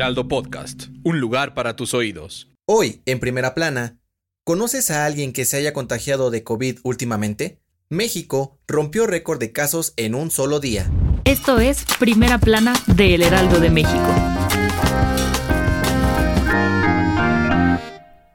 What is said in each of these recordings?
Heraldo Podcast, un lugar para tus oídos. Hoy, en primera plana, ¿conoces a alguien que se haya contagiado de COVID últimamente? México rompió récord de casos en un solo día. Esto es Primera Plana de El Heraldo de México.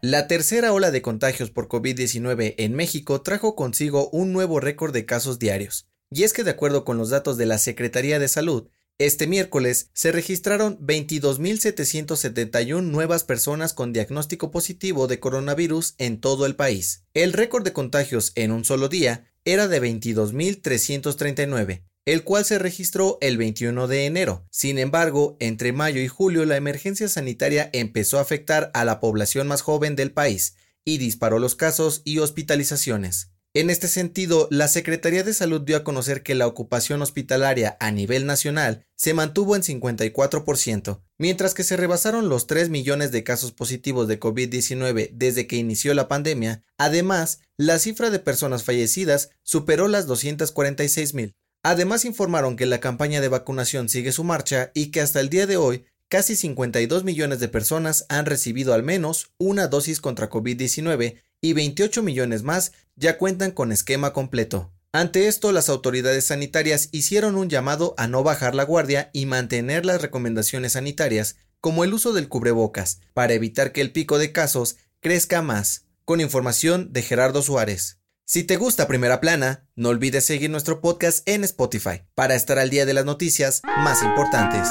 La tercera ola de contagios por COVID-19 en México trajo consigo un nuevo récord de casos diarios. Y es que de acuerdo con los datos de la Secretaría de Salud, este miércoles se registraron 22.771 nuevas personas con diagnóstico positivo de coronavirus en todo el país. El récord de contagios en un solo día era de 22.339, el cual se registró el 21 de enero. Sin embargo, entre mayo y julio la emergencia sanitaria empezó a afectar a la población más joven del país y disparó los casos y hospitalizaciones. En este sentido, la Secretaría de Salud dio a conocer que la ocupación hospitalaria a nivel nacional se mantuvo en 54%, mientras que se rebasaron los 3 millones de casos positivos de COVID-19 desde que inició la pandemia. Además, la cifra de personas fallecidas superó las 246 mil. Además informaron que la campaña de vacunación sigue su marcha y que hasta el día de hoy casi 52 millones de personas han recibido al menos una dosis contra COVID-19 y 28 millones más ya cuentan con esquema completo. Ante esto, las autoridades sanitarias hicieron un llamado a no bajar la guardia y mantener las recomendaciones sanitarias, como el uso del cubrebocas, para evitar que el pico de casos crezca más. Con información de Gerardo Suárez. Si te gusta Primera Plana, no olvides seguir nuestro podcast en Spotify para estar al día de las noticias más importantes.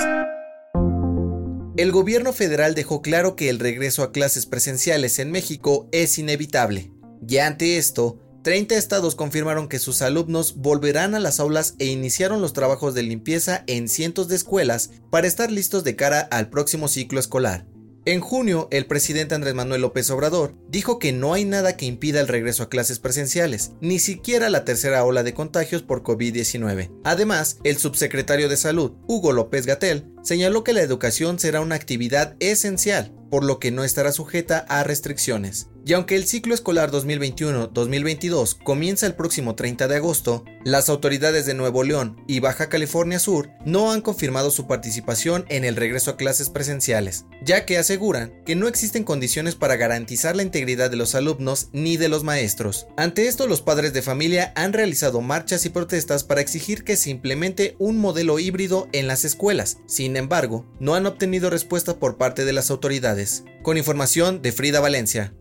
El gobierno federal dejó claro que el regreso a clases presenciales en México es inevitable. Y ante esto, 30 estados confirmaron que sus alumnos volverán a las aulas e iniciaron los trabajos de limpieza en cientos de escuelas para estar listos de cara al próximo ciclo escolar. En junio, el presidente Andrés Manuel López Obrador dijo que no hay nada que impida el regreso a clases presenciales, ni siquiera la tercera ola de contagios por COVID-19. Además, el subsecretario de Salud, Hugo López Gatel, señaló que la educación será una actividad esencial, por lo que no estará sujeta a restricciones. Y aunque el ciclo escolar 2021-2022 comienza el próximo 30 de agosto, las autoridades de Nuevo León y Baja California Sur no han confirmado su participación en el regreso a clases presenciales, ya que aseguran que no existen condiciones para garantizar la integridad de los alumnos ni de los maestros. Ante esto, los padres de familia han realizado marchas y protestas para exigir que se implemente un modelo híbrido en las escuelas. Sin embargo, no han obtenido respuesta por parte de las autoridades. Con información de Frida Valencia.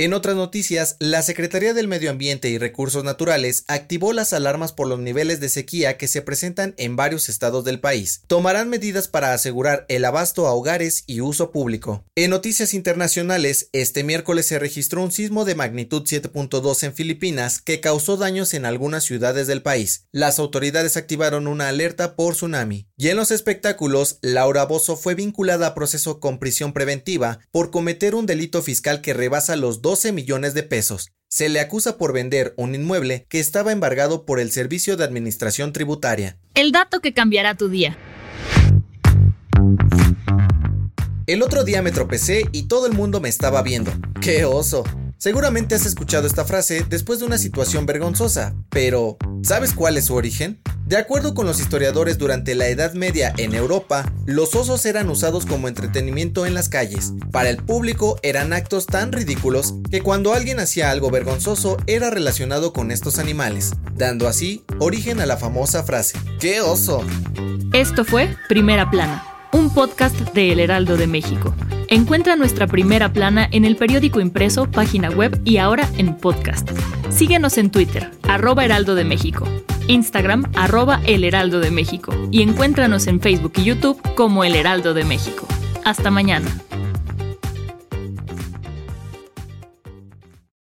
En otras noticias, la Secretaría del Medio Ambiente y Recursos Naturales activó las alarmas por los niveles de sequía que se presentan en varios estados del país. Tomarán medidas para asegurar el abasto a hogares y uso público. En noticias internacionales, este miércoles se registró un sismo de magnitud 7.2 en Filipinas que causó daños en algunas ciudades del país. Las autoridades activaron una alerta por tsunami. Y en los espectáculos, Laura Bozo fue vinculada a proceso con prisión preventiva por cometer un delito fiscal que rebasa los 12 millones de pesos. Se le acusa por vender un inmueble que estaba embargado por el Servicio de Administración Tributaria. El dato que cambiará tu día. El otro día me tropecé y todo el mundo me estaba viendo. ¡Qué oso! Seguramente has escuchado esta frase después de una situación vergonzosa, pero ¿sabes cuál es su origen? De acuerdo con los historiadores, durante la Edad Media en Europa, los osos eran usados como entretenimiento en las calles. Para el público eran actos tan ridículos que cuando alguien hacía algo vergonzoso era relacionado con estos animales, dando así origen a la famosa frase, ¡qué oso! Esto fue Primera Plana, un podcast de El Heraldo de México. Encuentra nuestra primera plana en el periódico impreso, página web y ahora en podcast. Síguenos en Twitter, arroba Heraldo de México. Instagram arroba El Heraldo de México y encuéntranos en Facebook y YouTube como El Heraldo de México. Hasta mañana.